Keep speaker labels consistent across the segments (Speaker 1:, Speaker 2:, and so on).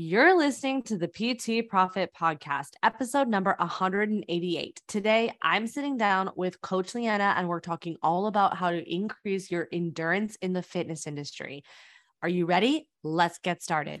Speaker 1: You're listening to the PT Profit Podcast, episode number 188. Today, I'm sitting down with Coach Leanna, and we're talking all about how to increase your endurance in the fitness industry. Are you ready? Let's get started.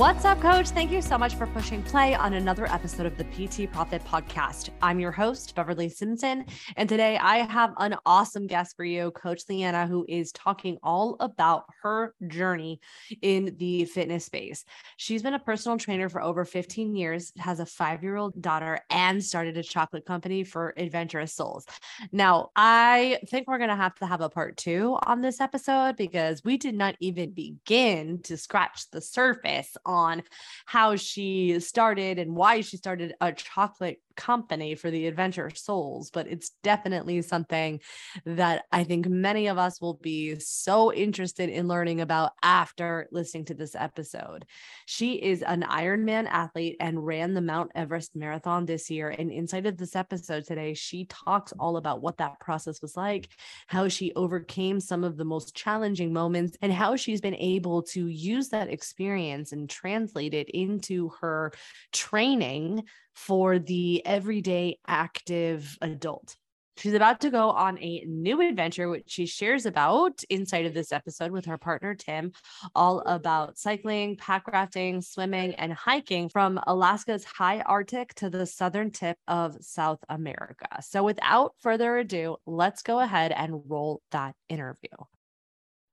Speaker 1: What's up, coach? Thank you so much for pushing play on another episode of the PT Profit Podcast. I'm your host, Beverly Simpson, and today I have an awesome guest for you, Coach Leanna, who is talking all about her journey in the fitness space. She's been a personal trainer for over 15 years, has a five year old daughter, and started a chocolate company for adventurous souls. Now, I think we're going to have to have a part two on this episode because we did not even begin to scratch the surface on how she started and why she started a chocolate company for the adventure souls, but it's definitely something that I think many of us will be so interested in learning about after listening to this episode. She is an Ironman athlete and ran the Mount Everest Marathon this year. And inside of this episode today, she talks all about what that process was like, how she overcame some of the most challenging moments, and how she's been able to use that experience and translate it into her training for the everyday active adult. She's about to go on a new adventure, which she shares about inside of this episode with her partner, Tim, all about cycling, pack rafting, swimming, and hiking from Alaska's high Arctic to the southern tip of South America. So, without further ado, let's go ahead and roll that interview.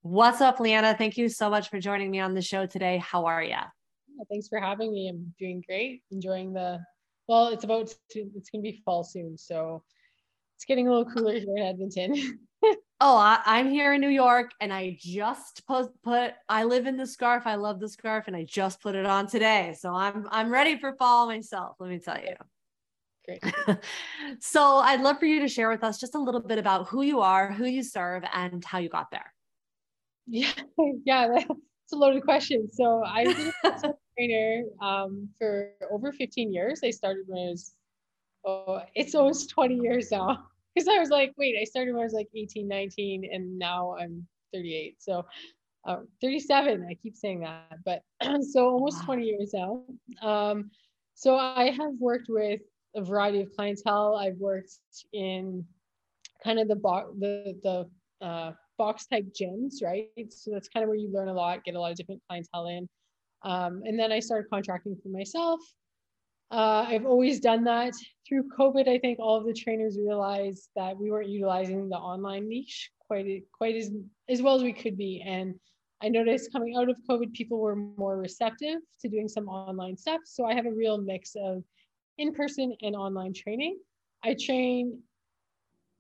Speaker 1: What's up, Leanna? Thank you so much for joining me on the show today. How are you?
Speaker 2: Thanks for having me. I'm doing great, enjoying the well, it's about to, it's gonna be fall soon, so it's getting a little cooler here in Edmonton.
Speaker 1: oh, I, am here in New York, and I just put put. I live in the scarf. I love the scarf, and I just put it on today, so I'm I'm ready for fall myself. Let me tell you.
Speaker 2: Great.
Speaker 1: so I'd love for you to share with us just a little bit about who you are, who you serve, and how you got there.
Speaker 2: Yeah, yeah, that's a loaded question. So I trainer um, for over 15 years. I started when I was, oh, it's almost 20 years now. Because I was like, wait, I started when I was like 18, 19, and now I'm 38. So uh, 37, I keep saying that, but so almost 20 years now. Um, so I have worked with a variety of clientele. I've worked in kind of the box, the, the uh, box type gyms, right? So that's kind of where you learn a lot, get a lot of different clientele in. Um, and then I started contracting for myself. Uh, I've always done that. Through COVID, I think all of the trainers realized that we weren't utilizing the online niche quite quite as as well as we could be. And I noticed coming out of COVID, people were more receptive to doing some online stuff. So I have a real mix of in-person and online training. I train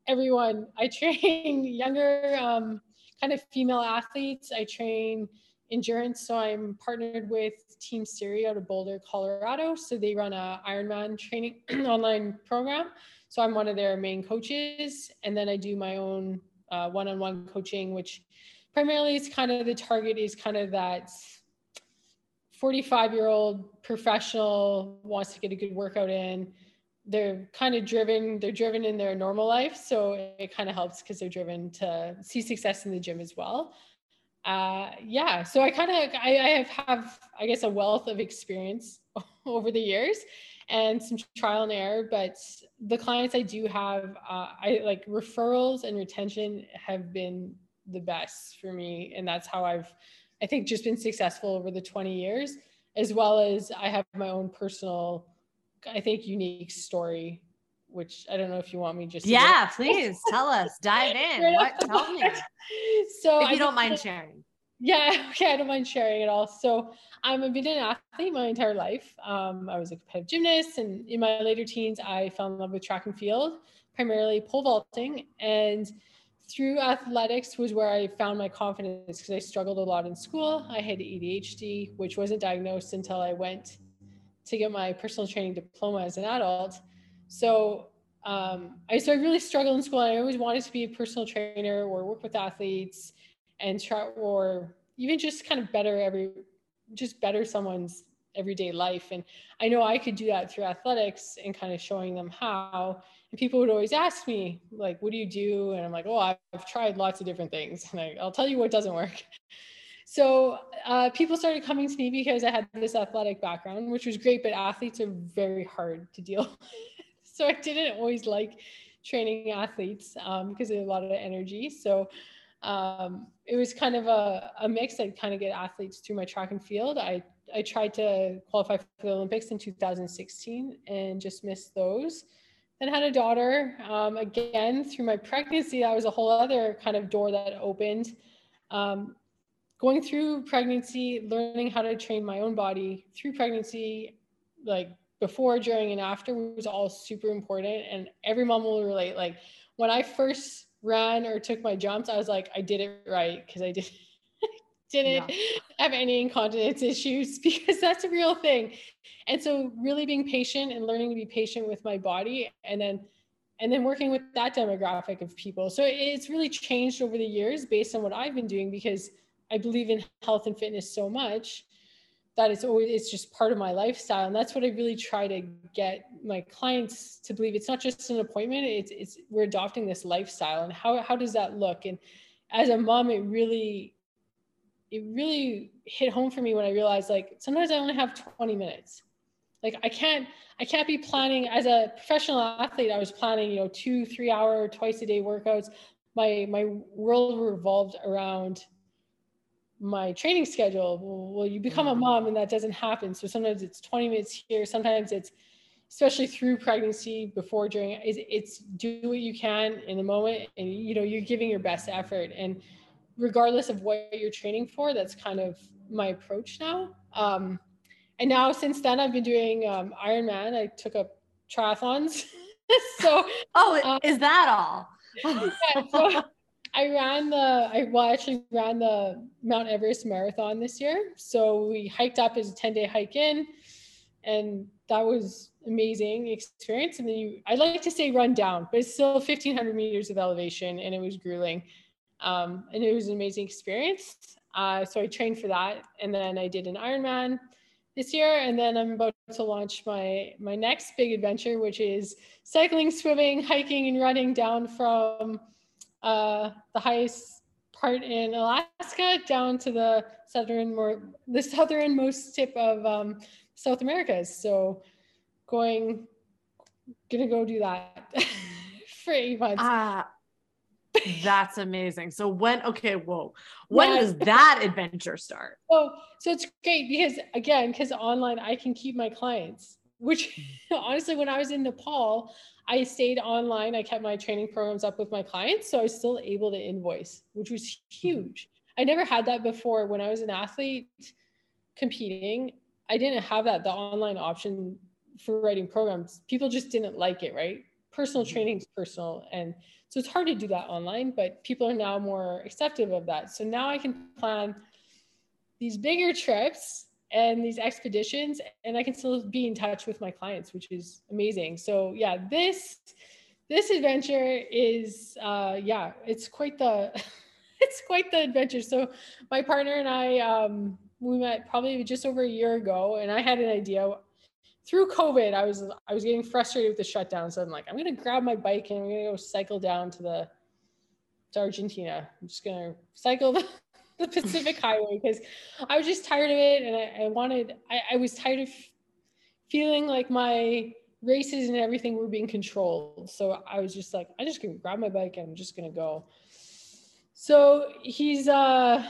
Speaker 2: everyone. I train younger, um, kind of female athletes. I train endurance. So I'm partnered with Team Siri out of Boulder, Colorado. So they run a Ironman training online program. So I'm one of their main coaches. And then I do my own uh, one-on-one coaching, which primarily is kind of the target is kind of that 45 year old professional wants to get a good workout in. They're kind of driven, they're driven in their normal life. So it kind of helps because they're driven to see success in the gym as well uh, yeah, so I kind of I, I have have I guess a wealth of experience over the years and some trial and error, but the clients I do have, uh, I like referrals and retention have been the best for me, and that's how I've I think just been successful over the 20 years, as well as I have my own personal, I think unique story which I don't know if you want me just
Speaker 1: yeah, please tell us, dive in. what? Tell me. So if you I don't mind sharing.
Speaker 2: Yeah, okay, I don't mind sharing it all. So I'm a been an athlete my entire life. Um, I was a competitive gymnast, and in my later teens, I fell in love with track and field, primarily pole vaulting. And through athletics was where I found my confidence because I struggled a lot in school. I had ADHD, which wasn't diagnosed until I went to get my personal training diploma as an adult. So um, I so I really struggled in school. I always wanted to be a personal trainer or work with athletes and try or even just kind of better every just better someone's everyday life. And I know I could do that through athletics and kind of showing them how. And people would always ask me, like, what do you do? And I'm like, oh, I've tried lots of different things. And I, I'll tell you what doesn't work. So uh, people started coming to me because I had this athletic background, which was great, but athletes are very hard to deal with. So I didn't always like training athletes um, because they have a lot of energy. So um, it was kind of a, a mix. I'd kind of get athletes through my track and field. I, I tried to qualify for the Olympics in 2016 and just missed those. Then had a daughter. Um, again, through my pregnancy, that was a whole other kind of door that opened. Um, going through pregnancy, learning how to train my own body through pregnancy, like before, during, and after was all super important. And every mom will relate. Like when I first ran or took my jumps, I was like, I did it right because I did didn't yeah. have any incontinence issues because that's a real thing. And so really being patient and learning to be patient with my body and then and then working with that demographic of people. So it's really changed over the years based on what I've been doing because I believe in health and fitness so much that it's always it's just part of my lifestyle. And that's what I really try to get my clients to believe. It's not just an appointment it's it's we're adopting this lifestyle. And how how does that look? And as a mom it really it really hit home for me when I realized like sometimes I only have 20 minutes. Like I can't I can't be planning as a professional athlete I was planning you know 2 3 hour twice a day workouts. My my world revolved around my training schedule. Well, you become a mm-hmm. mom and that doesn't happen. So sometimes it's 20 minutes here, sometimes it's especially through pregnancy, before, during, it's, it's do what you can in the moment and you know, you're giving your best effort. And regardless of what you're training for, that's kind of my approach now. Um, and now since then I've been doing um, Ironman. I took up triathlons. so
Speaker 1: oh, um, is that all?
Speaker 2: yeah, so, I ran the I well I actually ran the Mount Everest marathon this year. So we hiked up as a 10 day hike in and that was amazing experience. And then you I like to say run down, but it's still 1500 meters of elevation and it was grueling. Um, and it was an amazing experience. Uh, so I trained for that and then I did an Ironman this year and then I'm about to launch my my next big adventure which is cycling, swimming, hiking and running down from uh, the highest part in Alaska down to the southern more the southernmost tip of um, South America. So going gonna go do that for eight months.
Speaker 1: Ah, that's amazing. So when okay, whoa, when yeah. does that adventure start?
Speaker 2: Oh, so it's great because again, because online I can keep my clients, which honestly, when I was in Nepal, I stayed online. I kept my training programs up with my clients. So I was still able to invoice, which was huge. I never had that before when I was an athlete competing. I didn't have that, the online option for writing programs. People just didn't like it, right? Personal mm-hmm. training is personal. And so it's hard to do that online, but people are now more acceptive of that. So now I can plan these bigger trips and these expeditions and i can still be in touch with my clients which is amazing. So yeah this this adventure is uh yeah it's quite the it's quite the adventure. So my partner and i um we met probably just over a year ago and i had an idea. Through covid i was i was getting frustrated with the shutdown. So i'm like i'm gonna grab my bike and i'm gonna go cycle down to the to argentina i'm just gonna cycle the the Pacific Highway because I was just tired of it and I, I wanted, I, I, was tired of feeling like my races and everything were being controlled. So I was just like, I just gonna grab my bike and I'm just gonna go. So he's, uh,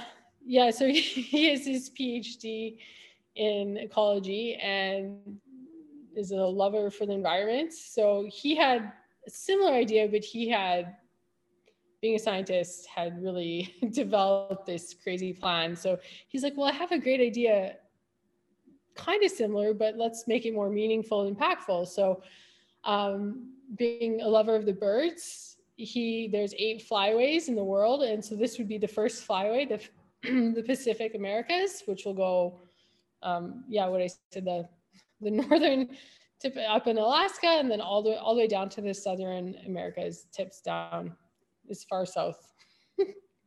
Speaker 2: yeah, so he, he has his PhD in ecology and is a lover for the environment. So he had a similar idea, but he had being a scientist had really developed this crazy plan. So he's like, well, I have a great idea, kind of similar, but let's make it more meaningful and impactful. So um, being a lover of the birds, he there's eight flyways in the world, and so this would be the first flyway, the the Pacific Americas, which will go, um, yeah, what I said the the northern tip up in Alaska, and then all the all the way down to the southern Americas, tips down as far south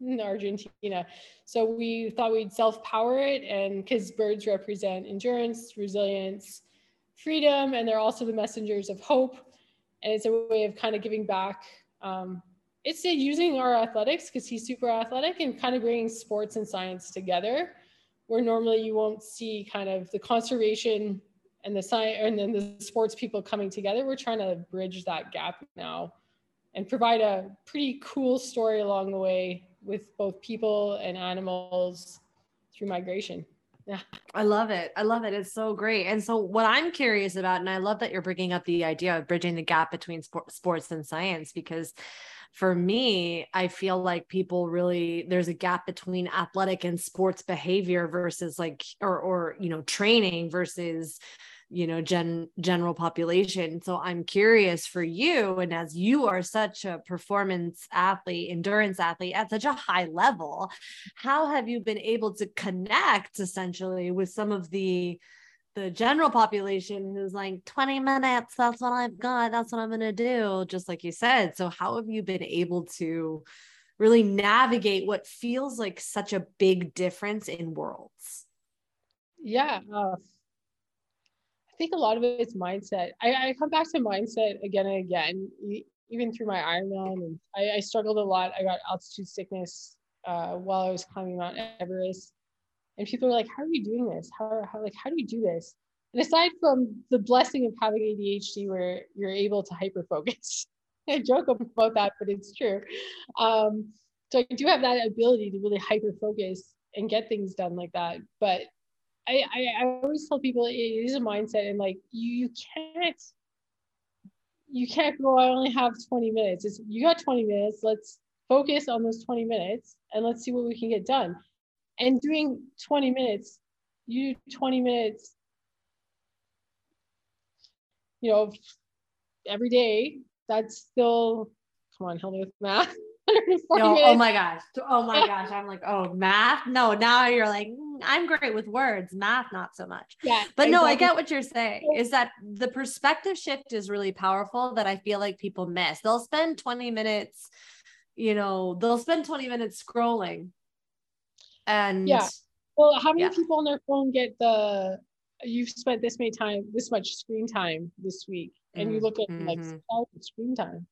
Speaker 2: in Argentina. So we thought we'd self power it, and because birds represent endurance, resilience, freedom, and they're also the messengers of hope. And it's a way of kind of giving back. Um, it's using our athletics because he's super athletic and kind of bringing sports and science together, where normally you won't see kind of the conservation and the science and then the sports people coming together. We're trying to bridge that gap now and provide a pretty cool story along the way with both people and animals through migration. Yeah.
Speaker 1: I love it. I love it. It's so great. And so, what I'm curious about, and I love that you're bringing up the idea of bridging the gap between sport, sports and science, because for me, I feel like people really there's a gap between athletic and sports behavior versus like or or you know training versus you know gen general population. So i'm curious for you and as you are such a performance athlete endurance athlete at such a high level how have you been able to connect essentially with some of the the general population who's like 20 minutes that's what i've got that's what i'm going to do just like you said. So how have you been able to really navigate what feels like such a big difference in worlds?
Speaker 2: Yeah uh, think a lot of it's mindset. I, I come back to mindset again and again, even through my Ironman. And I, I struggled a lot. I got altitude sickness uh, while I was climbing Mount Everest. And people are like, how are you doing this? How, how like how do you do this? And aside from the blessing of having ADHD where you're able to hyper focus, I joke about that, but it's true. Um, so I do have that ability to really hyper focus and get things done like that. But I, I, I always tell people it is a mindset and like you, you can't you can't go I only have 20 minutes. It's you got 20 minutes. Let's focus on those 20 minutes and let's see what we can get done. And doing 20 minutes, you 20 minutes, you know, every day, that's still come on, help me with math.
Speaker 1: no, oh my gosh. Oh my gosh. I'm like, oh, math. No, now you're like, mm, I'm great with words, math, not so much.
Speaker 2: Yeah.
Speaker 1: But exactly. no, I get what you're saying is that the perspective shift is really powerful that I feel like people miss. They'll spend 20 minutes, you know, they'll spend 20 minutes scrolling. And
Speaker 2: yeah. Well, how many yeah. people on their phone get the you've spent this many time, this much screen time this week, and mm-hmm. you look at mm-hmm. like screen time.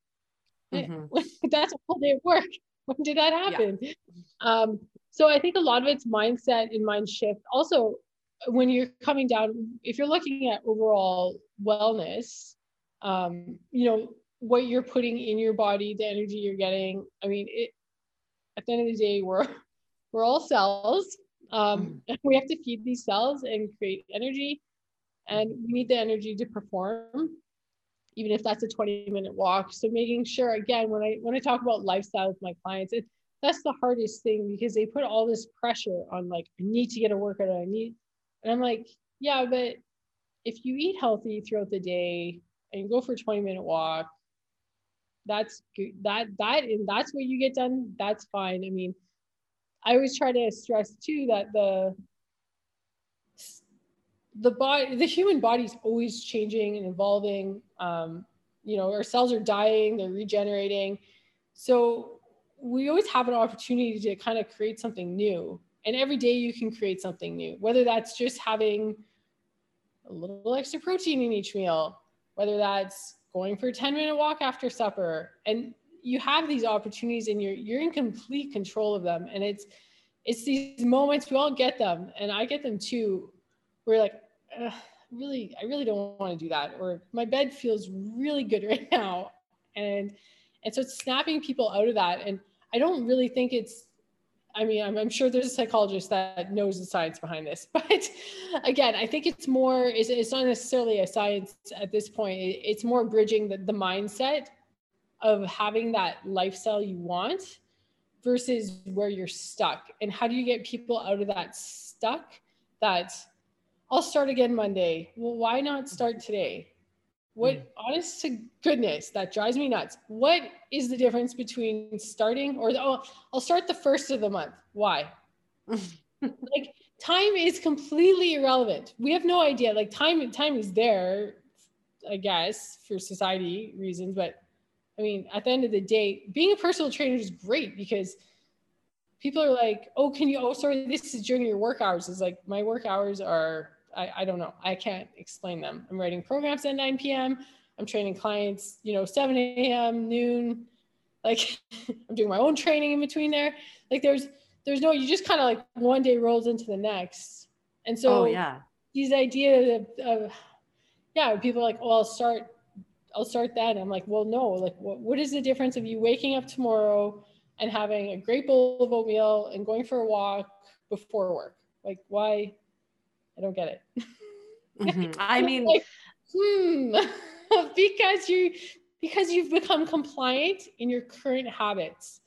Speaker 2: Mm-hmm. That's a whole day of work. When did that happen? Yeah. Um, so I think a lot of it's mindset and mind shift. Also, when you're coming down, if you're looking at overall wellness, um, you know, what you're putting in your body, the energy you're getting. I mean, it, at the end of the day, we're we're all cells. Um, mm. we have to feed these cells and create energy, and we need the energy to perform even if that's a 20 minute walk. So making sure again, when I when I talk about lifestyle with my clients, it that's the hardest thing because they put all this pressure on like, I need to get a workout, I need and I'm like, yeah, but if you eat healthy throughout the day and go for a 20 minute walk, that's good. That that and that's what you get done, that's fine. I mean, I always try to stress too that the the body the human body is always changing and evolving. Um, you know our cells are dying they're regenerating. So we always have an opportunity to kind of create something new. And every day you can create something new whether that's just having a little extra protein in each meal whether that's going for a 10 minute walk after supper. And you have these opportunities and you're you're in complete control of them. And it's it's these moments we all get them. And i get them too we're like really, I really don't want to do that. Or my bed feels really good right now. And, and so it's snapping people out of that. And I don't really think it's, I mean, I'm, I'm sure there's a psychologist that knows the science behind this, but again, I think it's more, it's, it's not necessarily a science at this point. It's more bridging the, the mindset of having that lifestyle you want versus where you're stuck. And how do you get people out of that stuck that I'll start again Monday. Well, why not start today? what mm. honest to goodness that drives me nuts. What is the difference between starting or the, oh i'll start the first of the month. Why? Like time is completely irrelevant. We have no idea. Like time time is there i guess for society reasons but i mean at the end of the day being a personal trainer is great because people are like oh can you oh sorry this is during your work hours. It's like my work hours are I, I don't know. I can't explain them. I'm writing programs at 9 p.m. I'm training clients, you know, 7 a.m., noon. Like I'm doing my own training in between there. Like there's there's no, you just kind of like one day rolls into the next. And so
Speaker 1: oh, yeah.
Speaker 2: these ideas of, of yeah, people are like, oh, I'll start, I'll start that. And I'm like, well, no, like what, what is the difference of you waking up tomorrow and having a great bowl of oatmeal and going for a walk before work? Like why? I don't get it.
Speaker 1: Mm-hmm. I mean,
Speaker 2: like, hmm, because you because you've become compliant in your current habits,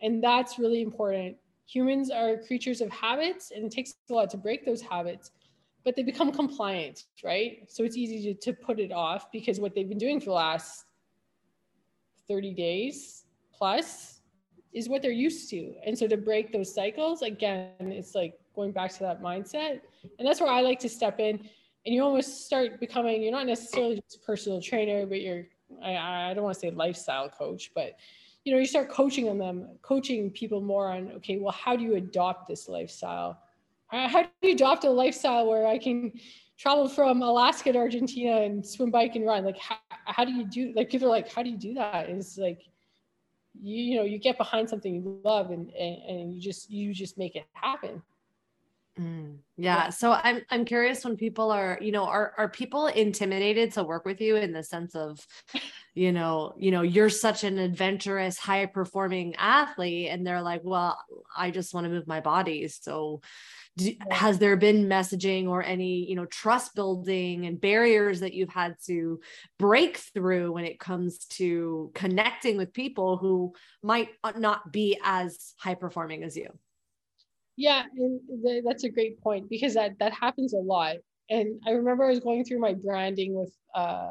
Speaker 2: and that's really important. Humans are creatures of habits, and it takes a lot to break those habits, but they become compliant, right? So it's easy to, to put it off because what they've been doing for the last 30 days plus is what they're used to. And so to break those cycles, again, it's like going back to that mindset. And that's where I like to step in. And you almost start becoming, you're not necessarily just a personal trainer, but you're, I, I don't want to say lifestyle coach, but you know, you start coaching on them, coaching people more on, okay, well, how do you adopt this lifestyle? Uh, how do you adopt a lifestyle where I can travel from Alaska to Argentina and swim, bike, and run? Like, how, how do you do? Like, people are like, how do you do that? It's like, you, you know, you get behind something you love, and, and and you just you just make it happen.
Speaker 1: Mm, yeah. So I'm I'm curious when people are, you know, are are people intimidated to work with you in the sense of, you know, you know, you're such an adventurous, high performing athlete, and they're like, well, I just want to move my body. So do, has there been messaging or any, you know, trust building and barriers that you've had to break through when it comes to connecting with people who might not be as high performing as you?
Speaker 2: Yeah, and th- that's a great point because that that happens a lot. And I remember I was going through my branding with uh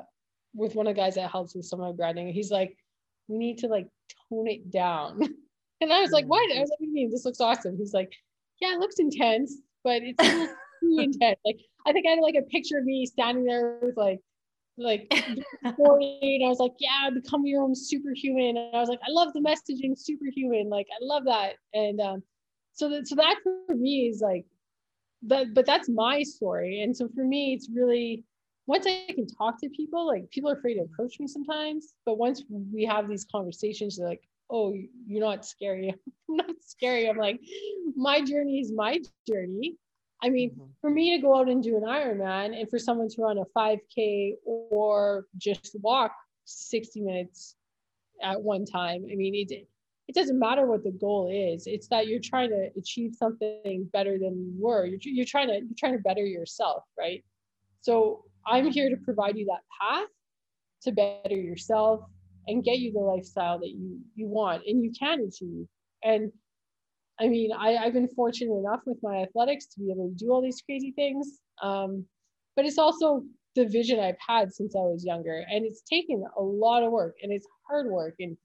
Speaker 2: with one of the guys that helps with some of my branding. He's like, "We need to like tone it down." and I was like, "What?" I was like, "What do you mean? This looks awesome." He's like, "Yeah, it looks intense, but it's too intense." Like I think I had like a picture of me standing there with like like 40 and I was like, yeah, become your own superhuman. And I was like, I love the messaging superhuman. Like I love that. And um, so that so that for me is like that but that's my story. And so for me it's really once i can talk to people like people are afraid to approach me sometimes but once we have these conversations they're like oh you're not scary. I'm not scary. I'm like my journey is my journey. I mean mm-hmm. for me to go out and do an ironman and for someone to run a 5k or just walk 60 minutes at one time i mean it it doesn't matter what the goal is it's that you're trying to achieve something better than you were. You're, you're trying to you're trying to better yourself right? So i'm here to provide you that path to better yourself and get you the lifestyle that you you want and you can achieve. And i mean I, i've been fortunate enough with my athletics to be able to do all these crazy things um, but it's also the vision i've had since i was younger and it's taken a lot of work and it's hard work and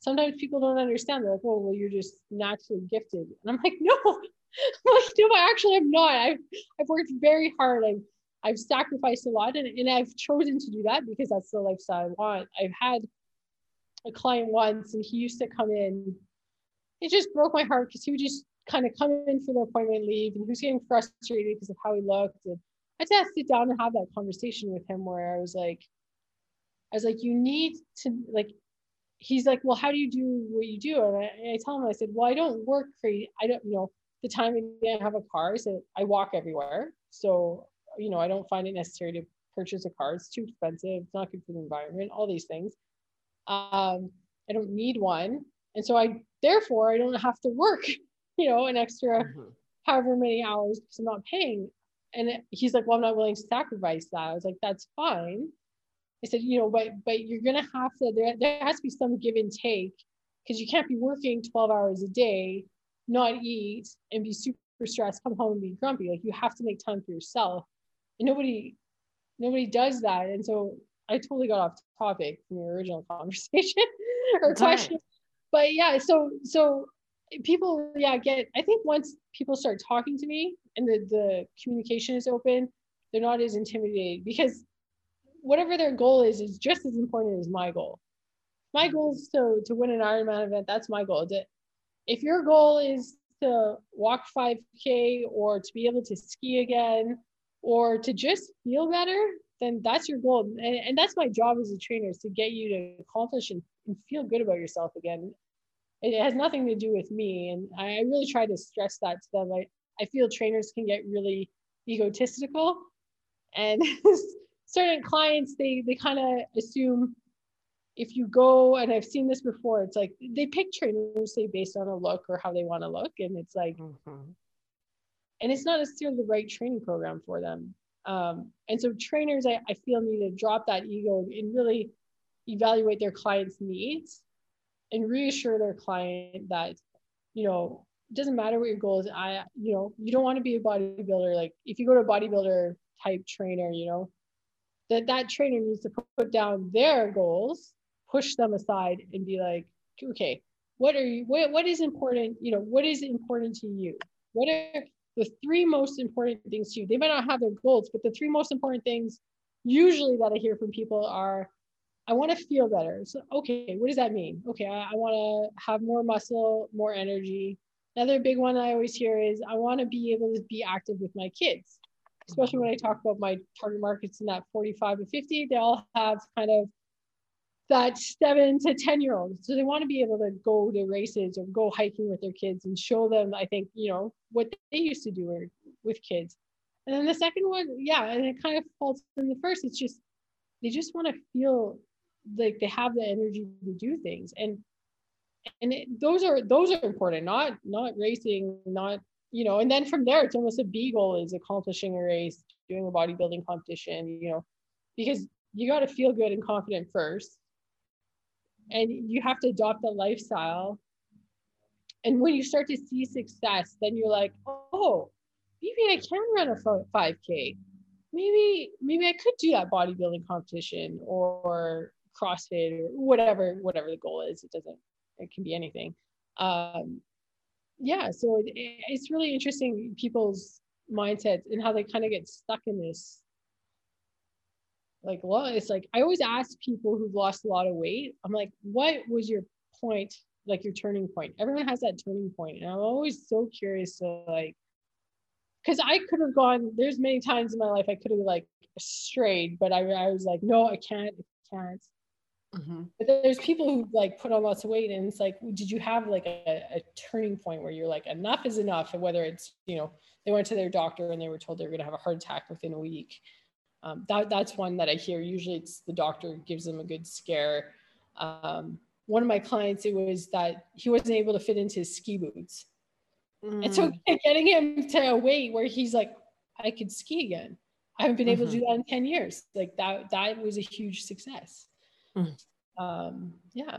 Speaker 2: sometimes people don't understand. They're like, "Oh, well, you're just naturally gifted," and I'm like, "No, I'm like, no, I actually am not. I've I've worked very hard. I've I've sacrificed a lot, and, and I've chosen to do that because that's the lifestyle I want. I've had a client once, and he used to come in. It just broke my heart because he would just kind of come in for the appointment, leave, and he was getting frustrated because of how he looked. And I had to sit down and have that conversation with him where I was like, I was like, you need to like he's like, well, how do you do what you do? And I, I tell him, I said, well, I don't work crazy. I don't, you know, the time I have a car, so I walk everywhere. So, you know, I don't find it necessary to purchase a car. It's too expensive. It's not good for the environment, all these things. Um, I don't need one. And so I, therefore, I don't have to work, you know, an extra mm-hmm. however many hours because I'm not paying. And he's like, well, I'm not willing to sacrifice that. I was like, that's fine. I said, you know, but but you're gonna have to there there has to be some give and take because you can't be working 12 hours a day, not eat, and be super stressed, come home and be grumpy. Like you have to make time for yourself. And nobody nobody does that. And so I totally got off topic from the original conversation or question. Right. But yeah, so so people yeah get I think once people start talking to me and the the communication is open, they're not as intimidated because whatever their goal is is just as important as my goal. My goal is to to win an Ironman event. That's my goal. If your goal is to walk 5K or to be able to ski again or to just feel better, then that's your goal. And, and that's my job as a trainer is to get you to accomplish and, and feel good about yourself again. It has nothing to do with me. And I, I really try to stress that to them. I, I feel trainers can get really egotistical and certain clients, they, they kind of assume if you go and I've seen this before, it's like they pick trainers say based on a look or how they want to look, and it's like, mm-hmm. and it's not necessarily the right training program for them. Um, and so trainers, I, I feel need to drop that ego and really evaluate their clients' needs and reassure their client that, you know, it doesn't matter what your goal is. I, you know, you don't want to be a bodybuilder. Like if you go to a bodybuilder type trainer, you know, that that trainer needs to put down their goals push them aside and be like, okay, what are you, what, what is important? You know, what is important to you? What are the three most important things to you? They might not have their goals, but the three most important things usually that I hear from people are, I want to feel better. So, okay, what does that mean? Okay, I, I want to have more muscle, more energy. Another big one I always hear is I want to be able to be active with my kids, especially when I talk about my target markets in that 45 to 50. They all have kind of that seven to 10 year olds. So they want to be able to go to races or go hiking with their kids and show them, I think, you know, what they used to do with kids. And then the second one, yeah, and it kind of falls in the first. It's just, they just want to feel like they have the energy to do things. And, and it, those are, those are important, not, not racing, not, you know, and then from there, it's almost a B goal is accomplishing a race, doing a bodybuilding competition, you know, because you got to feel good and confident first. And you have to adopt the lifestyle. And when you start to see success then you're like oh maybe i can run a 5k maybe maybe i could do that bodybuilding competition or crossfit or whatever whatever the goal is. It doesn't it can be anything. Um yeah so it, it's really interesting people's mindsets and how they kind of get stuck in this like well it's like i always ask people who've lost a lot of weight i'm like what was your point like your turning point? Everyone has that turning point and i'm always so curious to like because i could have gone there's many times in my life i could have like strayed but I, I was like no i can't I can't mm-hmm. but there's people who like put on lots of weight and it's like did you have like a, a turning point where you're like enough is enough and whether it's you know they went to their doctor and they were told they're going to have a heart attack within a week um, that, that's one that I hear. Usually it's the doctor gives them a good scare. Um, one of my clients, it was that he wasn't able to fit into his ski boots. Mm. And so mm. getting him to a weight where he's like, I could ski again. I haven't been mm-hmm. able to do mm-hmm. that in 10 years. Like that, that was a huge success. Mm. Um, yeah.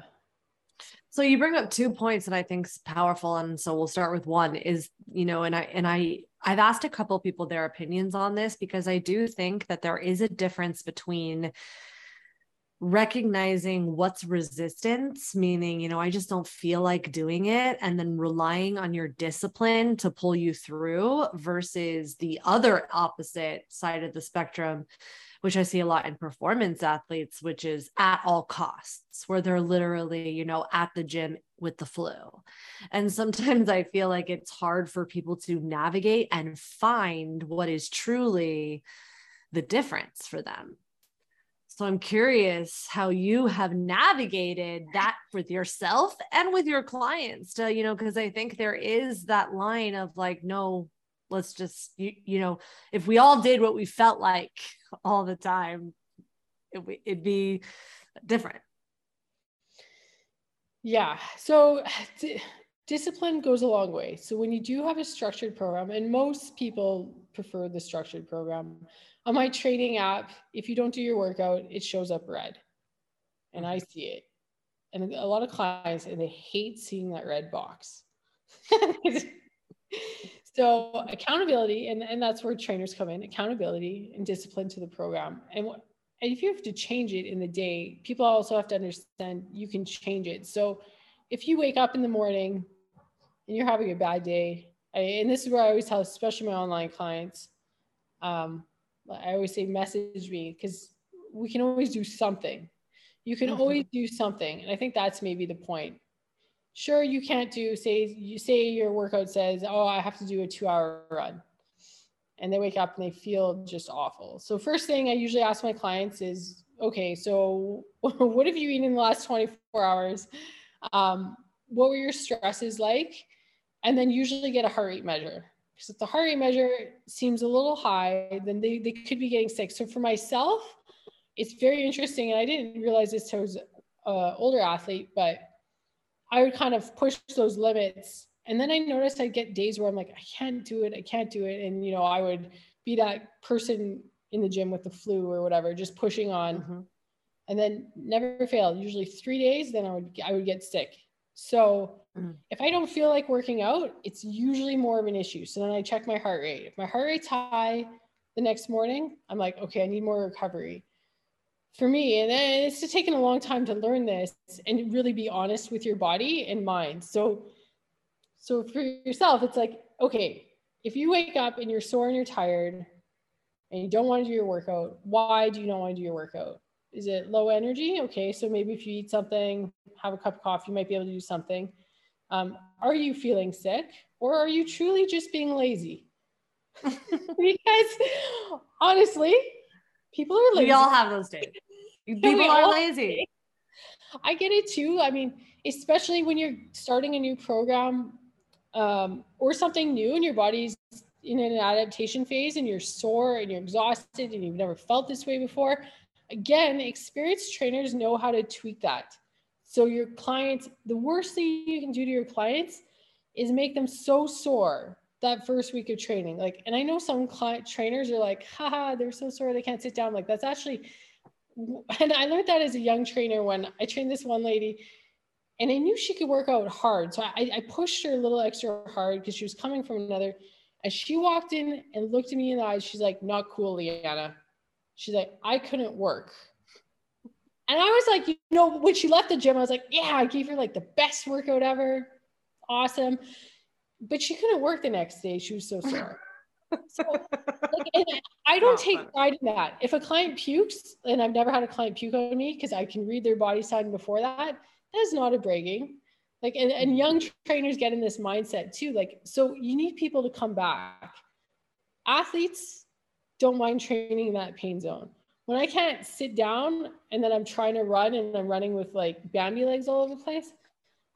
Speaker 1: So you bring up two points that I think is powerful. And so we'll start with one is, you know, and I, and I, I've asked a couple people their opinions on this because I do think that there is a difference between recognizing what's resistance, meaning, you know, I just don't feel like doing it, and then relying on your discipline to pull you through versus the other opposite side of the spectrum, which I see a lot in performance athletes, which is at all costs, where they're literally, you know, at the gym with the flu. And sometimes I feel like it's hard for people to navigate and find what is truly the difference for them. So I'm curious how you have navigated that with yourself and with your clients to, you know, because I think there is that line of like, no, let's just you, you know if we all did what we felt like all the time it, it'd be different.
Speaker 2: Yeah so d- discipline goes a long way. So when you do have a structured program and most people prefer the structured program on my training app if you don't do your workout it shows up red. And i mm-hmm. see it. And a lot of clients and they hate seeing that red box so accountability and, and that's where trainers come in accountability and discipline to the program and if you have to change it in the day, people also have to understand you can change it. So if you wake up in the morning and you're having a bad day, I, and this is where I always tell, especially my online clients, um, I always say message me because we can always do something. You can mm-hmm. always do something. And I think that's maybe the point. Sure, you can't do, say, you say your workout says, oh, I have to do a two hour run. And they wake up and they feel just awful. So, first thing I usually ask my clients is, okay, so what have you eaten in the last 24 hours? Um, what were your stresses like? And then usually get a heart rate measure. Because if the heart rate measure seems a little high, then they, they could be getting sick. So for myself, it's very interesting. And I didn't realize this till I was an older athlete, but I would kind of push those limits. And then I noticed I'd get days where I'm like, I can't do it. I can't do it. And, you know, I would be that person in the gym with the flu or whatever, just pushing on. Mm-hmm. And then never failed. Usually three days, then I would I would get sick. So mm-hmm. if I don't feel like working out, it's usually more of an issue. So then I check my heart rate. If my heart rate's high the next morning, I'm like, okay, I need more recovery for me and it's taken a long time to learn this and really be honest with your body and mind. So so for yourself it's like okay if you wake up and you're sore and you're tired and you don't want to do your workout why do you not want to do your workout? Is it low energy? Okay so maybe if you eat something have a cup of coffee you might be able to do something. Um, are you feeling sick or are you truly just being lazy? Because honestly People are lazy.
Speaker 1: We all have those days. People are lazy.
Speaker 2: I get it too. I mean, especially when you're starting a new program um, or something new and your body's in an adaptation phase and you're sore and you're exhausted and you've never felt this way before. Again, experienced trainers know how to tweak that. So your clients, the worst thing you can do to your clients is make them so sore that first week of training. Like, and I know some client trainers are like, haha, they're so sore they can't sit down. Like, that's actually, and I learned that as a young trainer when I trained this one lady and I knew she could work out hard. So I, I pushed her a little extra hard because she was coming from another. As she walked in and looked at me in the eyes, she's like, not cool, Leanna. She's like, I couldn't work. And I was like, you know, when she left the gym, I was like, yeah, I gave her like the best workout ever. Awesome but she couldn't work the next day. She was so sore. so, like, I don't take pride in that. If a client pukes, and I've never had a client puke on me because I can read their body sign before that, that is not a bragging. Like, and, and young mm-hmm. trainers get in this mindset too. Like, so you need people to come back. Athletes don't mind training in that pain zone. When I can't sit down and then I'm trying to run and I'm running with like Bambi legs all over the place,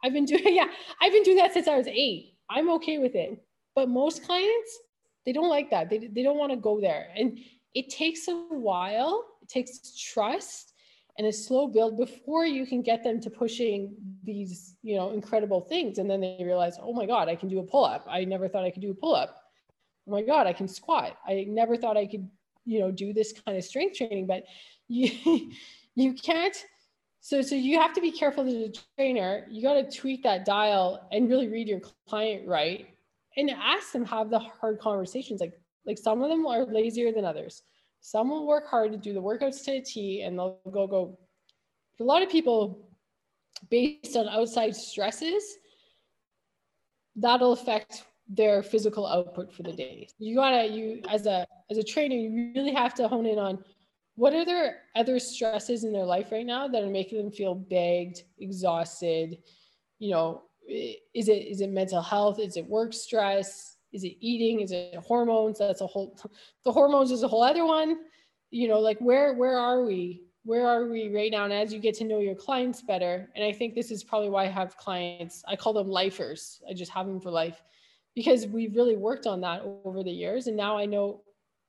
Speaker 2: I've been doing, yeah, I've been doing that since I was eight I'm okay with it. But most clients, they don't like that. They, they don't want to go there. And it takes a while, it takes trust and a slow build before you can get them to pushing these, you know, incredible things. And then they realize, oh my God, I can do a pull-up. I never thought I could do a pull-up. Oh my God, I can squat. I never thought I could, you know, do this kind of strength training, but you you can't so, so you have to be careful as a trainer. You got to tweak that dial and really read your client right, and ask them have the hard conversations. Like, like some of them are lazier than others. Some will work hard to do the workouts to a T, and they'll go go. A lot of people, based on outside stresses, that'll affect their physical output for the day. You gotta you as a as a trainer, you really have to hone in on what are there other stresses in their life right now that are making them feel bagged exhausted? You know is it is it mental health? Is it work stress? Is it eating? Is it hormones? That's a whole the hormones is a whole other one. You know like where where are we? Where are we right now? And as you get to know your clients better and i think this is probably why i have clients i call them lifers. I just have them for life because we've really worked on that over the years and now i know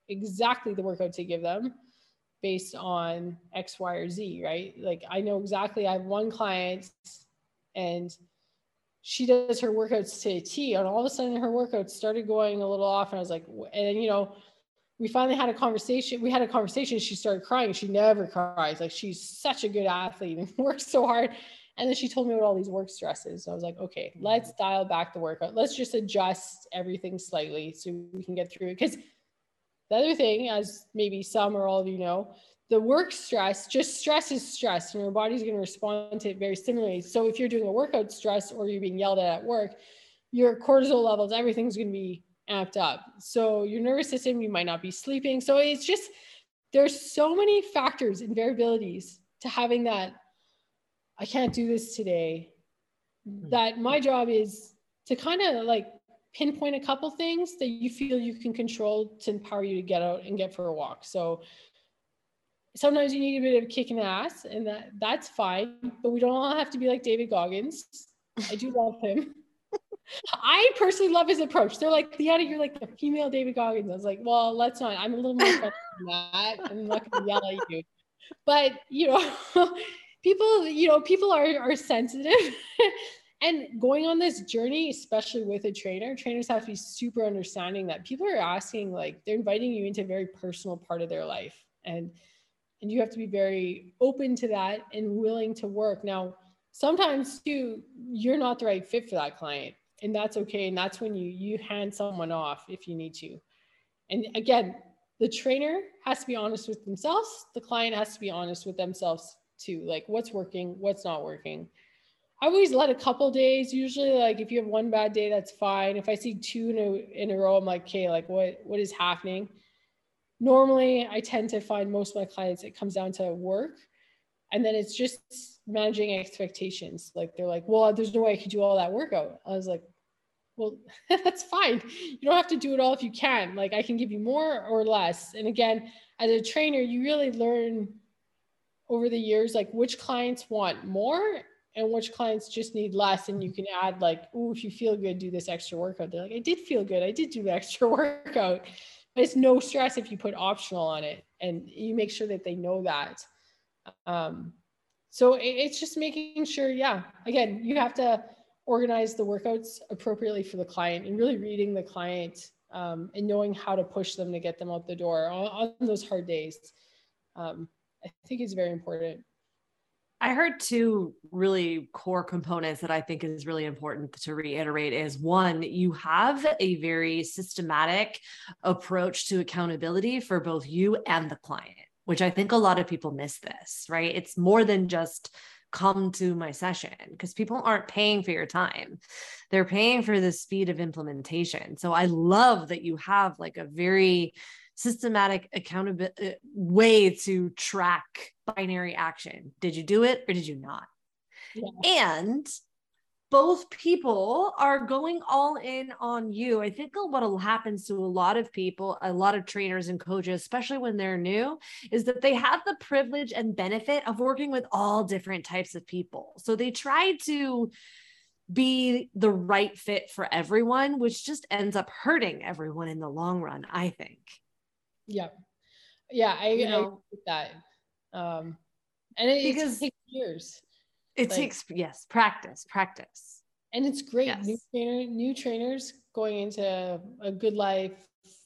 Speaker 2: exactly the workout to give them based on X, Y, or Z, right? Like I know exactly. I have one client and she does her workouts to a T, and all of a sudden her workouts started going a little off. And I was like, and you know, we finally had a conversation. We had a conversation. She started crying. She never cries. Like she's such a good athlete and works so hard. And then she told me about all these work stresses. So I was like, okay, mm-hmm. let's dial back the workout. Let's just adjust everything slightly so we can get through it. Because the other thing, as maybe some or all of you know, the work stress, just stress is stress, and your body's going to respond to it very similarly. So if you're doing a workout stress or you're being yelled at at work, your cortisol levels, everything's going to be amped up. So your nervous system, you might not be sleeping. So it's just there's so many factors and variabilities to having that. I can't do this today. Mm-hmm. That my job is to kind of like pinpoint a couple things that you feel you can control to empower you to get out and get for a walk. So sometimes you need a bit of a kick in the ass, and that that's fine. But we don't all have to be like David Goggins. I do love him. I personally love his approach. They're like, Leanna, you're like the female David Goggins. I was like, well, let's not. I'm a little more than that. I'm not to yell at you. But, you know, people, you know, people are, are sensitive. and going on this journey, especially with a trainer, trainers have to be super understanding that people are asking, like, they're inviting you into a very personal part of their life. And and you have to be very open to that and willing to work. Now, sometimes too, you're not the right fit for that client. And that's okay. And that's when you you hand someone off if you need to. And again the trainer has to be honest with themselves. The client has to be honest with themselves too. Like what's working? What's not working i always let a couple days usually like if you have one bad day that's fine. If i see two in a, in a row i'm like okay like what what is happening? Normally i tend to find most of my clients it comes down to work and then it's just managing expectations. Like they're like well there's no way i could do all that workout. I was like well that's fine. You don't have to do it all if you can. Like i can give you more or less. And again as a trainer you really learn over the years like which clients want more and which clients just need less and you can add like oh if you feel good do this extra workout. They're like i did feel good. I did do the extra workout. But it's no stress if you put optional on it and you make sure that they know that. Um, so it's just making sure yeah again you have to organize the workouts appropriately for the client and really reading the client um, and knowing how to push them to get them out the door on, on those hard days. Um, i think is very important
Speaker 1: I heard two really core components that I think is really important to reiterate is one, you have a very systematic approach to accountability for both you and the client, which I think a lot of people miss this, right? It's more than just come to my session because people aren't paying for your time. They're paying for the speed of implementation. So I love that you have like a very systematic accountability uh, way to track binary action. Did you do it or did you not? Yeah. And both people are going all in on you. I think what happens to a lot of people, a lot of trainers and coaches, especially when they're new, is that they have the privilege and benefit of working with all different types of people. So they try to be the right fit for everyone, which just ends up hurting everyone in the long run, I think.
Speaker 2: Yeah. Yeah, I, you know, I that. Um, and it, because, it takes years
Speaker 1: it like, takes yes, practice, practice.
Speaker 2: And it's great. Yes. New trainer, new trainers going into a GoodLife,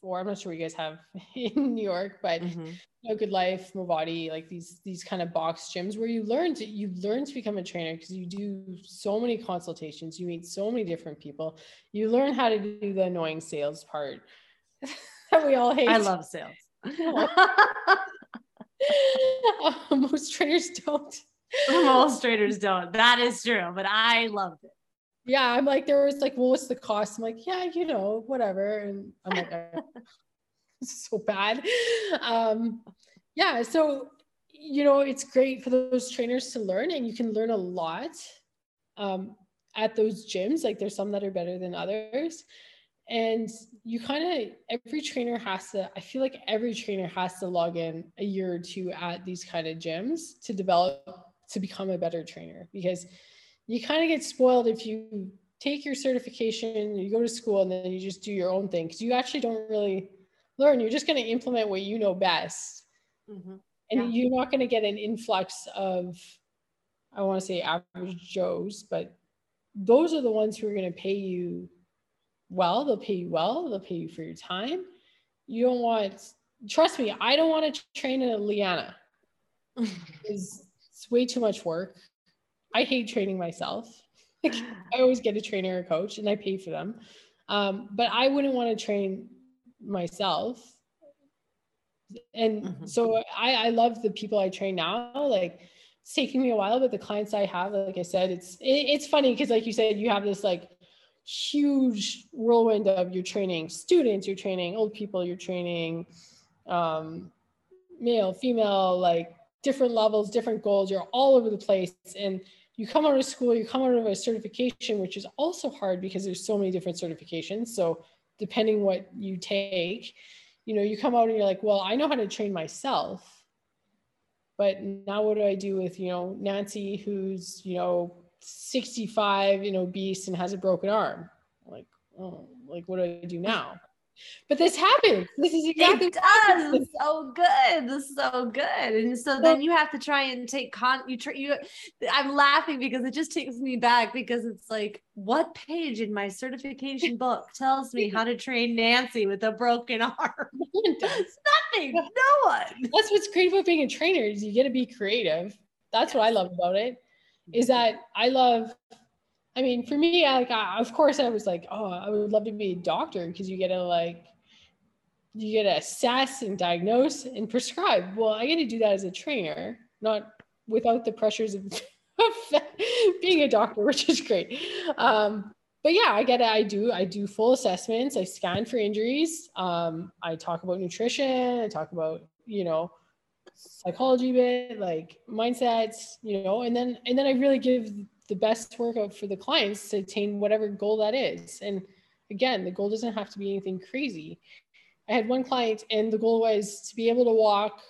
Speaker 2: or I'm not sure what you guys have in New York, but mm-hmm. a GoodLife, body, like these these kind of box gyms where you learn to you learn to become a trainer because you do so many consultations, you meet so many different people, you learn how to do the annoying sales part that we all hate.
Speaker 1: I love sales.
Speaker 2: most trainers don't.
Speaker 1: Most traders don't. That is true, but I loved it.
Speaker 2: Yeah, I'm like, there was like, well, what's the cost? I'm like, yeah, you know, whatever. And I'm like, this is so bad. Um, yeah, so you know, it's great for those trainers to learn, and you can learn a lot um, at those gyms. Like, there's some that are better than others, and you kind of every trainer has to. I feel like every trainer has to log in a year or two at these kind of gyms to develop to become a better trainer because you kind of get spoiled if you take your certification, you go to school, and then you just do your own thing because you actually don't really learn. You're just going to implement what you know best. Mm-hmm. And yeah. you're not going to get an influx of, I want to say average Joes, but those are the ones who are going to pay you well. They'll pay you well, they'll pay you for your time. You don't want, trust me, I don't want to train a Leanna. Because it's way too much work. I hate training myself. Like, I always get a trainer or coach and I pay for them. Um, but I wouldn't want to train myself. and mm-hmm. so I, I love the people I train now. Like it's taking me a while, but the clients I have, like I said, it's it, it's funny because like you said, you have this like huge whirlwind of your training students, you're training old people, you're training um, male, female, like different levels, different goals. You're all over the place, and you come out of school, you come out of a certification, which is also hard because there's so many different certifications. So depending what you take, you know, you come out and you're like, well, I know how to train myself. But now what do I do with, you know, Nancy who's, you know, 65 you know, obese and has a broken arm? Like, oh, like what do I do now? But this happens. This is exactly
Speaker 1: it does. so good. This is so good. And so then you have to try and take con you try you I'm laughing because it just takes me back because it's like what page in my certification book tells me how to train Nancy with a broken arm? Nothing. No one.
Speaker 2: That's what's great about being a trainer is you get to be creative. That's what I love about it. Is that I love I mean, for me, like, I, of course, I was like, oh, I would love to be a doctor because you get to like, you get to assess and diagnose and prescribe. Well, I get to do that as a trainer, not without the pressures of, of being a doctor, which is great. Um, but yeah, I get it. I do. I do full assessments. I scan for injuries. Um, I talk about nutrition. I talk about you know psychology bit, like mindsets, you know, and then and then I really give the best workout for the clients to attain whatever goal that is. And again, the goal doesn't have to be anything crazy. I had one client, and the goal was to be able to walk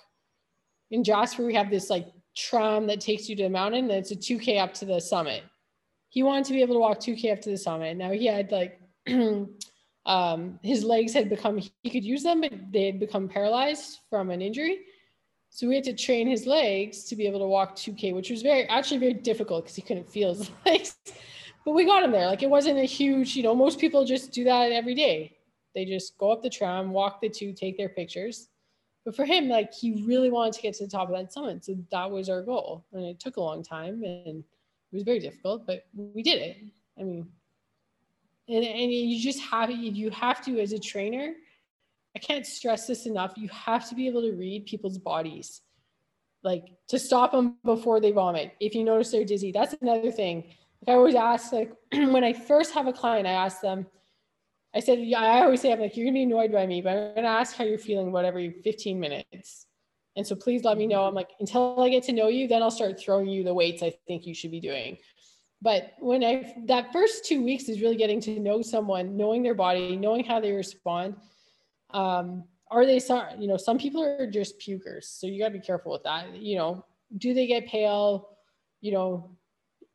Speaker 2: in Jasper. We have this like tram that takes you to the mountain, and it's a 2K up to the summit. He wanted to be able to walk 2K up to the summit. Now he had like, um, his legs had become, he could use them, but they had become paralyzed from an injury. So we had to train his legs to be able to walk 2K, which was very actually very difficult because he couldn't feel his legs. But we got him there. Like it wasn't a huge, you know, most people just do that every day. They just go up the tram, walk the two, take their pictures. But for him, like he really wanted to get to the top of that summit. So that was our goal. And it took a long time and it was very difficult, but we did it. I mean, and, and you just have you have to as a trainer I can't stress this enough. You have to be able to read people's bodies, like to stop them before they vomit. If you notice they're dizzy, that's another thing. Like I always ask, like when I first have a client, I ask them, I said, yeah, I always say, I'm like, you're gonna be annoyed by me, but I'm gonna ask how you're feeling about every 15 minutes. And so please let me know. I'm like, until I get to know you, then I'll start throwing you the weights I think you should be doing. But when I, that first two weeks is really getting to know someone, knowing their body, knowing how they respond um, are they some, you know, some people are just pukers. So you gotta be careful with that. You know, do they get pale? You know,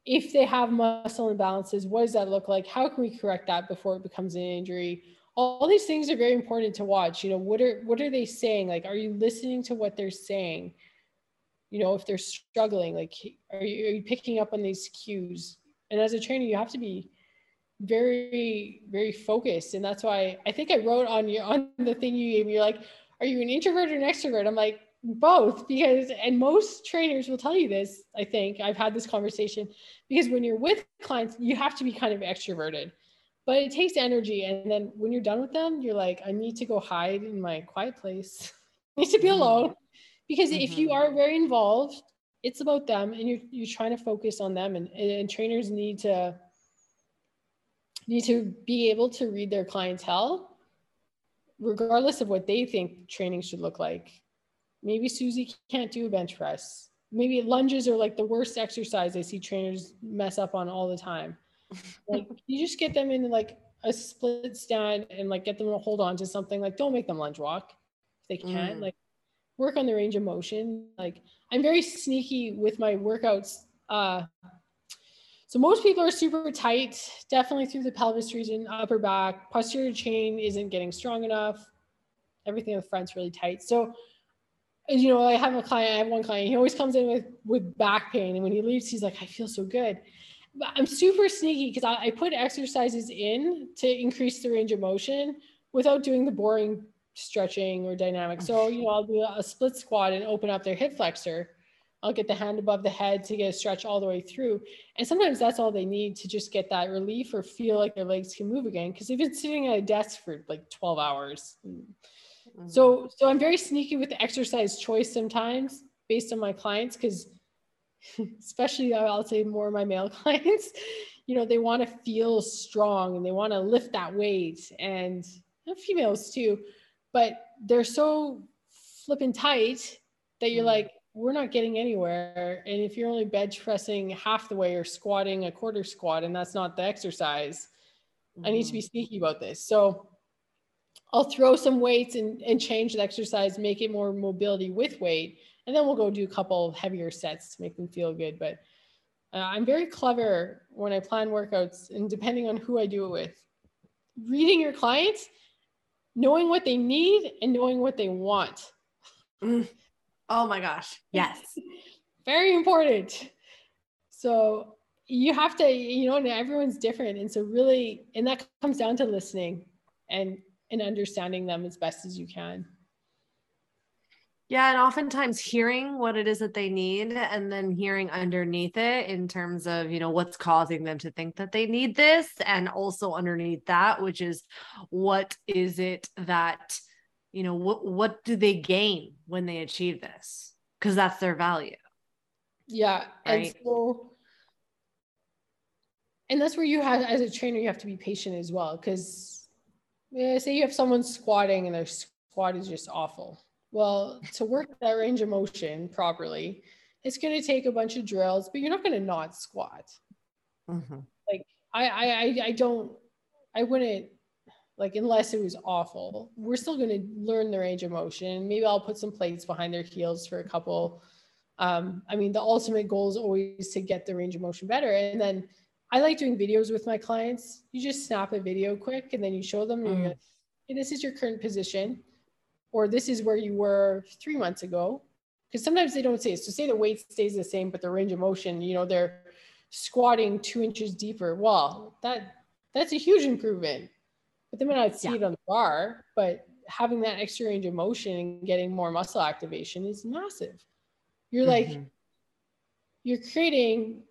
Speaker 2: if they have muscle imbalances, what does that look like? How can we correct that before it becomes an injury? All these things are very important to watch. You know, what are what are they saying? Like, are you listening to what they're saying? You know, if they're struggling, like, are you, are you picking up on these cues? And as a trainer, you have to be very very focused and that's why i think i wrote on you on the thing you gave me you're like are you an introvert or an extrovert i'm like both because and most trainers will tell you this i think i've had this conversation because when you're with clients you have to be kind of extroverted but it takes energy and then when you're done with them you're like i need to go hide in my quiet place I need to be mm-hmm. alone because mm-hmm. if you mm-hmm. are very involved it's about them and you're, you're trying to focus on them and, and trainers need to need to be able to read their clientele, regardless of what they think training should look like. Maybe Susie can't do a bench press. Maybe lunges are like the worst exercise I see trainers mess up on all the time. Like you just get them in like a split stand and like get them to hold on to something. Like don't make them lunge walk if they can't. Mm. Like work on the range of motion. Like I'm very sneaky with my workouts. Uh, so most people are super tight, definitely through the pelvis region, upper back. Posterior chain isn't getting strong enough. Everything in the front's really tight. So, you know, I have a client, I have one client, he always comes in with, with back pain. And when he leaves, he's like, I feel so good. But I'm super sneaky because I, I put exercises in to increase the range of motion without doing the boring stretching or dynamic. So, you know, I'll do a split squat and open up their hip flexor I'll get the hand above the head to get a stretch all the way through. And sometimes that's all they need to just get that relief or feel like their legs can move again because they've been sitting at a desk for like 12 hours. Mm-hmm. So, so I'm very sneaky with the exercise choice sometimes based on my clients because especially I'll say more of my male clients, you know, they want to feel strong and they want to lift that weight and females too, but they're so flipping tight that you're mm-hmm. like, we're not getting anywhere. And if you're only bench pressing half the way or squatting a quarter squat, and that's not the exercise, mm-hmm. I need to be mm-hmm. sneaky about this. So I'll throw some weights and, and change the exercise, make it more mobility with weight. And then we'll go do a couple heavier sets to make them feel good. But uh, I'm very clever when I plan workouts and depending on who I do it with. Reading your clients, knowing what they need and knowing what they want.
Speaker 1: Oh my gosh. Yes.
Speaker 2: Very important. So you have to, you know, everyone's different. And so really, and that comes down to listening and and understanding them as best as you can.
Speaker 1: Yeah, and oftentimes hearing what it is that they need and then hearing underneath it in terms of, you know, what's causing them to think that they need this and also underneath that which is what is it that you know what what do they gain when they achieve this because that's their value
Speaker 2: yeah right? and so and that's where you have as a trainer you have to be patient as well because yeah, say you have someone squatting and their squat is just awful well to work that range of motion properly it's going to take a bunch of drills but you're not going to not squat mm-hmm. like I, I i don't i wouldn't like unless it was awful. We're still going to learn the range of motion. Maybe i'll put some plates behind their heels for a couple. Um, i mean the ultimate goal is always to get the range of motion better. And then i like doing videos with my clients. You just snap a video quick and then you show them mm. like, hey, this is your current position or this is where you were three months ago. Because sometimes they don't say it. So say the weight stays the same but the range of motion you know they're squatting two inches deeper. Well that that's a huge improvement but they might not see yeah. it on the bar, but having that extra range of motion and getting more muscle activation is massive. You're like, mm-hmm. you're creating,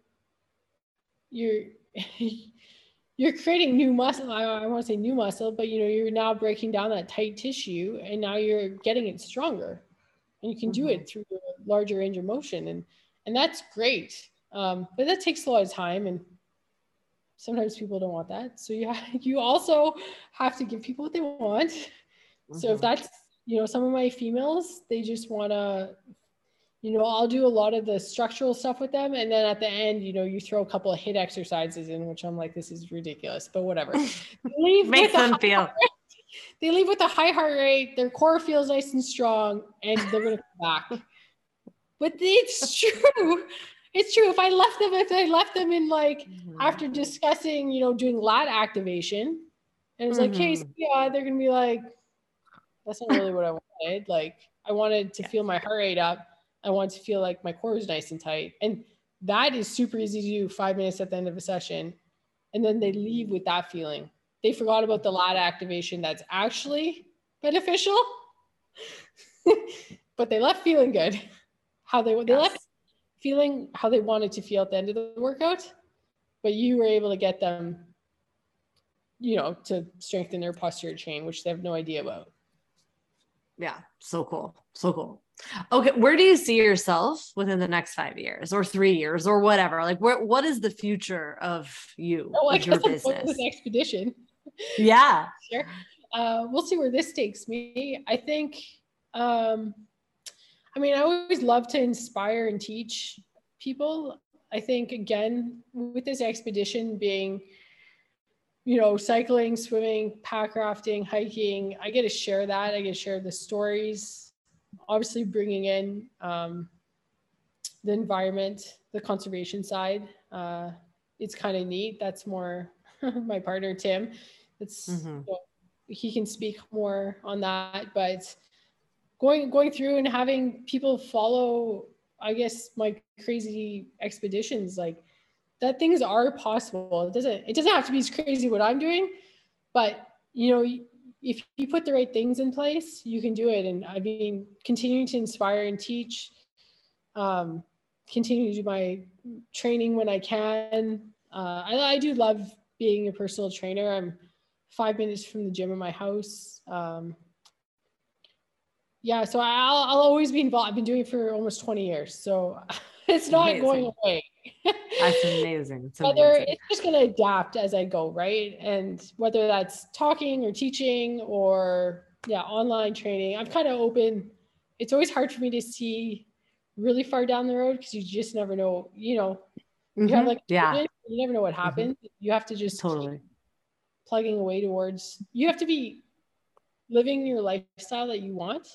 Speaker 2: you're, you're creating new muscle. I, I want to say new muscle, but you know, you're now breaking down that tight tissue and now you're getting it stronger and you can mm-hmm. do it through a larger range of motion. And, and that's great. Um, but that takes a lot of time and sometimes people don't want that. So you have, you also have to give people what they want. Mm-hmm. so if mm-hmm. that's you know some of my females they just want to you know i'll do a lot of the structural stuff with them. And then at the end you know you throw a couple of HIIT exercises in which i'm like this is ridiculous but whatever.
Speaker 1: Leave makes them feel
Speaker 2: they leave with a high heart rate their core feels nice and strong and they're going to come back. But it's true it's true. If I left them, if I left them in like mm-hmm. after discussing, you know, doing lat activation, and it's mm-hmm. like, hey, yeah, they're gonna be like, that's not really what I wanted. Like, I wanted to feel my heart rate up. I want to feel like my core is nice and tight, and that is super easy to do. Five minutes at the end of a session, and then they leave with that feeling. They forgot about the lat activation that's actually beneficial, but they left feeling good. How they they yes. left feeling how they wanted to feel at the end of the workout, but you were able to get them, you know, to strengthen their posterior chain, which they have no idea about.
Speaker 1: Yeah, so cool. So cool. Okay, where do you see yourself within the next five years or three years or whatever? Like, where what is the future of you, oh, of your business?
Speaker 2: This expedition.
Speaker 1: Yeah,
Speaker 2: sure. Uh, we'll see where this takes me. I think um, I mean, I always love to inspire and teach people. I think, again, with this expedition being, you know, cycling, swimming, pack rafting, hiking, I get to share that. I get to share the stories, obviously, bringing in um, the environment, the conservation side. Uh, it's kind of neat. That's more my partner, Tim. It's, mm-hmm. you know, he can speak more on that, but going going through and having people follow i guess my crazy expeditions like that things are possible it doesn't it doesn't have to be as crazy what i'm doing but you know if you put the right things in place you can do it and i mean continuing to inspire and teach um, continue to do my training when I can. Uh, I, I do love being a personal trainer. I'm five minutes from the gym in my house. Um, yeah, so I'll, I'll always be involved. I've been doing it for almost 20 years. So it's not amazing. going away.
Speaker 1: That's amazing. It's
Speaker 2: whether amazing. it's just going to adapt as I go, right? And whether that's talking or teaching or yeah, online training, I'm kind of open. It's always hard for me to see really far down the road because you just never know. You know, you mm-hmm. have like yeah, you never know what happens. Mm-hmm. You have to just
Speaker 1: totally
Speaker 2: plugging away towards. You have to be living your lifestyle that you want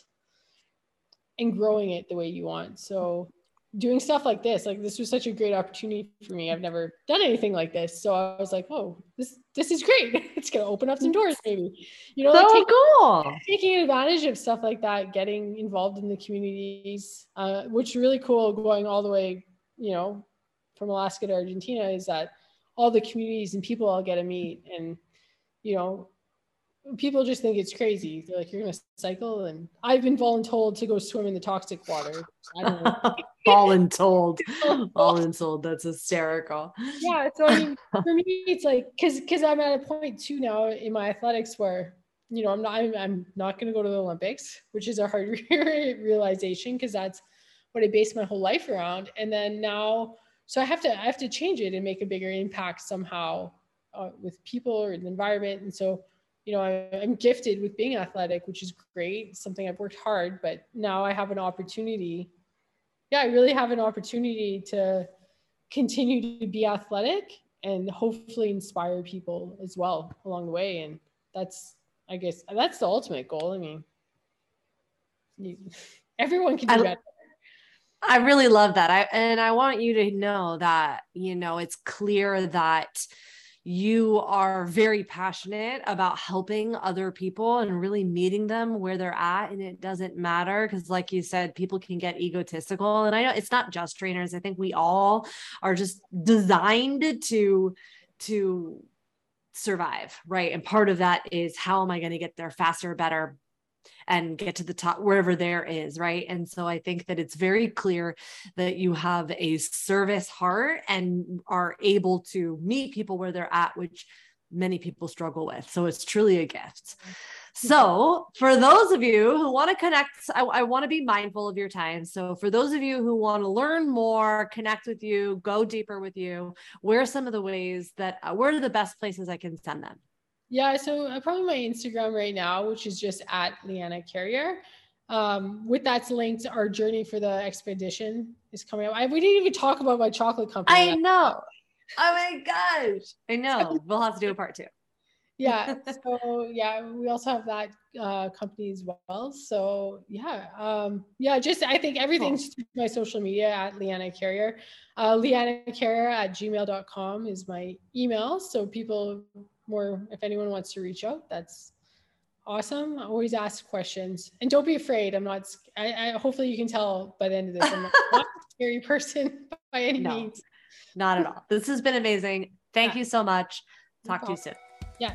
Speaker 2: and growing it the way you want. So doing stuff like this, like this was such a great opportunity for me. I've never done anything like this. So I was like, oh, this this is great. it's gonna open up some doors, maybe. You know,
Speaker 1: so
Speaker 2: like
Speaker 1: taking, cool.
Speaker 2: Taking advantage of stuff like that, getting involved in the communities, uh, which is really cool going all the way, you know, from Alaska to Argentina is that all the communities and people I'll get to meet and you know people just think it's crazy. They're like, you're gonna cycle, and I've been voluntold to go swim in the toxic water.
Speaker 1: voluntold, voluntold. That's hysterical.
Speaker 2: Yeah. So I mean, for me, it's like because because I'm at a point too now in my athletics where you know I'm not I'm, I'm not gonna go to the Olympics, which is a hard realization because that's what I based my whole life around, and then now. So I have to I have to change it and make a bigger impact somehow uh, with people or the environment. And so you know, I'm gifted with being athletic, which is great, something I've worked hard, but now I have an opportunity. Yeah, I really have an opportunity to continue to be athletic and hopefully inspire people as well along the way. And that's, I guess, that's the ultimate goal. I mean, you, everyone can do I, better.
Speaker 1: I really love that. I and I want you to know that, you know, it's clear that you are very passionate about helping other people and really meeting them where they're at and it doesn't matter because like you said people can get egotistical and i know it's not just trainers i think we all are just designed to to survive right? And part of that is how am i going to get there faster better and get to the top wherever there is right and so i think that it's very clear that you have a service heart and are able to meet people where they're at which many people struggle with so it's truly a gift so, for those of you who want to connect, I, I, want to be mindful of your time. So, for those of you who want to learn more, connect with you, go deeper with you, where are some of the ways that, where are the best places I can send them?
Speaker 2: Yeah, so uh, probably my Instagram right now, which is just at Leanna Carrier. Um, with that's linked, our journey for the expedition is coming up. I, we didn't even talk about my chocolate company.
Speaker 1: I know. Oh my gosh. I know. we'll have to do a part two.
Speaker 2: yeah. So yeah, we also have that uh, company as well. So yeah, um, yeah. Just I think everything's cool. my social media at Leanna Carrier. Uh, Leanna Carrier at gmail.com is my email. So people more if anyone wants to reach out that's awesome. Always ask questions. And don't be afraid. I'm not i, I hopefully you can tell by the end of this i'm not, a scary person by any no, means.
Speaker 1: not at all. This has been amazing. Thank yeah. you so much. Talk no to you soon.
Speaker 2: Yeah